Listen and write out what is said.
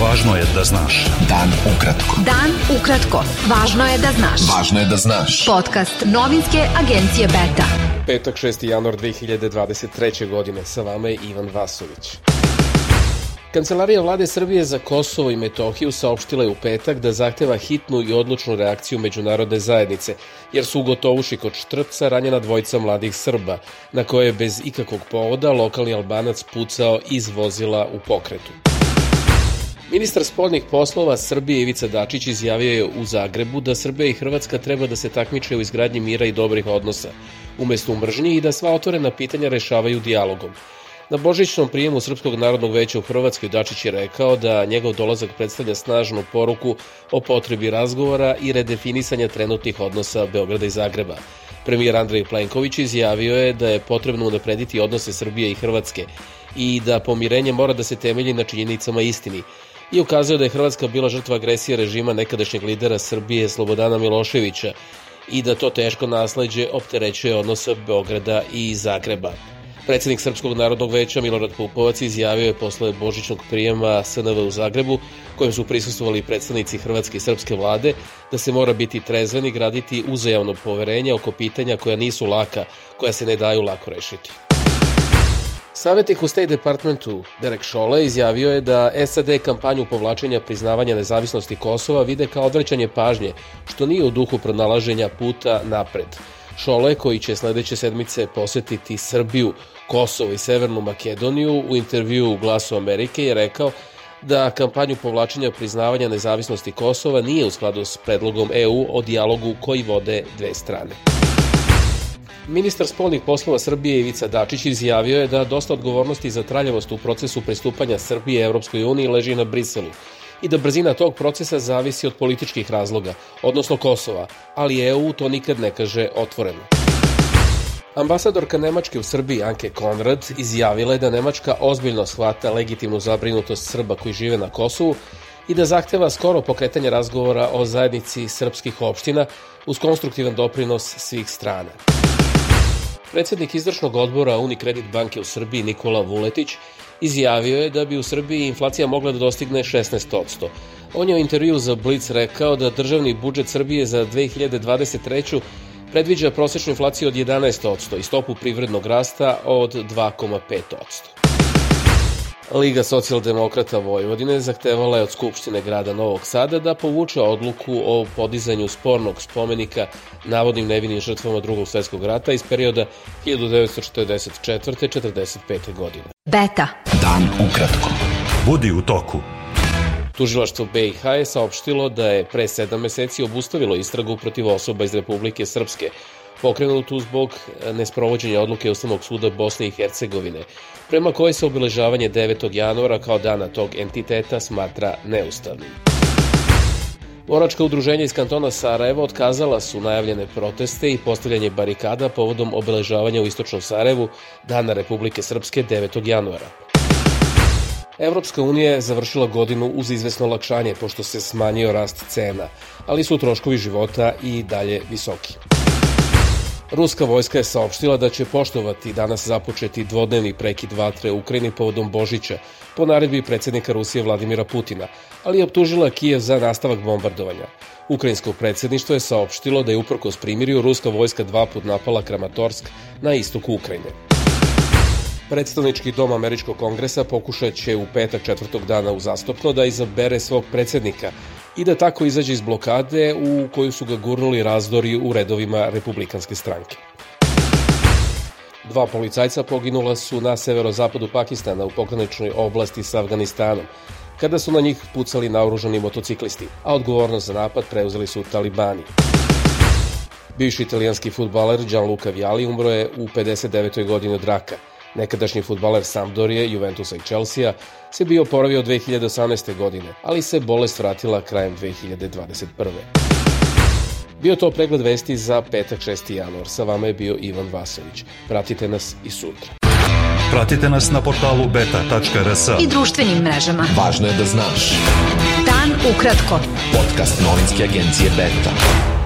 Važno je da znaš. Dan ukratko. Dan ukratko. Važno je da znaš. Važno je da znaš. Podcast novinske agencije Beta. Petak 6. januar 2023. godine. Sa vama je Ivan Vasović. Kancelarija vlade Srbije za Kosovo i Metohiju saopštila je u petak da zahteva hitnu i odlučnu reakciju međunarodne zajednice, jer su u Gotovuši kod Štrpca ranjena dvojica mladih Srba, na koje je bez ikakvog povoda lokalni albanac pucao iz vozila u pokretu. Ministar spoljnih poslova Srbije Ivica Dačić izjavio je u Zagrebu da Srbija i Hrvatska treba da se takmiče u izgradnji mira i dobrih odnosa, umesto u mržnji i da sva otvorena pitanja rešavaju dijalogom. Na božićnom prijemu Srpskog narodnog veća u Hrvatskoj Dačić je rekao da njegov dolazak predstavlja snažnu poruku o potrebi razgovora i redefinisanja trenutnih odnosa Beograda i Zagreba. Premijer Andrej Plenković izjavio je da je potrebno unaprediti odnose Srbije i Hrvatske i da pomirenje mora da se temelji na činjenicama istini, i ukazao da je Hrvatska bila žrtva agresije režima nekadašnjeg lidera Srbije Slobodana Miloševića i da to teško nasleđe opterećuje odnose Beograda i Zagreba. Predsednik Srpskog narodnog veća Milorad Pupovac izjavio je posle božićnog prijema SNV u Zagrebu, kojem su prisustovali predstavnici Hrvatske i Srpske vlade, da se mora biti trezven i graditi uzajavno poverenje oko pitanja koja nisu laka, koja se ne daju lako rešiti. Savetnik u State Departmentu Derek Šole izjavio je da SAD kampanju povlačenja priznavanja nezavisnosti Kosova vide kao odvraćanje pažnje, što nije u duhu pronalaženja puta napred. Šole, koji će sledeće sedmice posetiti Srbiju, Kosovo i Severnu Makedoniju, u intervju u Glasu Amerike je rekao da kampanju povlačenja priznavanja nezavisnosti Kosova nije u skladu s predlogom EU o dijalogu koji vode dve strane. Ministar spolnih poslova Srbije Ivica Dačić izjavio je da dosta odgovornosti za traljavost u procesu pristupanja Srbije Evropskoj uniji leži na Briselu i da brzina tog procesa zavisi od političkih razloga, odnosno Kosova, ali EU to nikad ne kaže otvoreno. Ambasadorka Nemačke u Srbiji Anke Konrad izjavila je da Nemačka ozbiljno shvata legitimnu zabrinutost Srba koji žive na Kosovu i da zahteva skoro pokretanje razgovora o zajednici srpskih opština uz konstruktivan doprinos svih strana. Predsednik izvršnog odbora Unikredit banke u Srbiji Nikola Vuletić izjavio je da bi u Srbiji inflacija mogla da dostigne 16%. On je u intervju za Blitz rekao da državni budžet Srbije za 2023 predviđa prosečnu inflaciju od 11% i stopu privrednog rasta od 2,5%. Liga socijaldemokrata Vojvodine zahtevala je od Skupštine grada Novog Sada da povuče odluku o podizanju spornog spomenika navodnim nevinim žrtvama drugog svetskog rata iz perioda 1944-45. godine. Beta. Dan ukratko. Budi u toku. Tužilaštvo BiH je saopštilo da je pre sedam meseci obustavilo istragu protiv osoba iz Republike Srpske pokrenutu zbog nesprovođenja odluke Ustavnog suda Bosne i Hercegovine, prema kojoj se obeležavanje 9. januara kao dana tog entiteta smatra neustavnim. Boračka udruženja iz kantona Sarajeva otkazala su najavljene proteste i postavljanje barikada povodom obeležavanja u Istočnom Sarajevu Dana Republike Srpske 9. januara. Evropska unija je završila godinu uz izvesno lakšanje pošto se smanjio rast cena, ali su troškovi života i dalje visoki. Ruska vojska je saopštila da će poštovati danas započeti dvodnevni prekid vatre u Ukrajini povodom Božića po naredbi predsednika Rusije Vladimira Putina, ali je optužila Kijev za nastavak bombardovanja. Ukrajinsko predsedništvo je saopštilo da je uprkos primirju ruska vojska dva put napala Kramatorsk na istoku Ukrajine. Predstavnički dom Američkog kongresa pokušat će u petak četvrtog dana uzastopno da izabere svog predsednika i da tako izađe iz blokade u koju su ga gurnuli razdori u redovima republikanske stranke. Dva policajca poginula su na severozapadu Pakistana u pograničnoj oblasti sa Afganistanom, kada su na njih pucali naoružani motociklisti, a odgovornost za napad preuzeli su talibani. Bivši italijanski futbaler Gianluca Vialli umro je u 59. godini od raka – Nekadašnji futbaler Sampdorije, Juventusa i Chelsea se bio poravio 2018. godine, ali se bolest vratila krajem 2021. Bio to pregled vesti za petak 6. januar. Sa vama je bio Ivan Vasović. Pratite nas i sutra. Pratite nas na portalu beta.rs I društvenim mrežama. Važno je da znaš. Dan ukratko. Podcast novinske agencije Beta.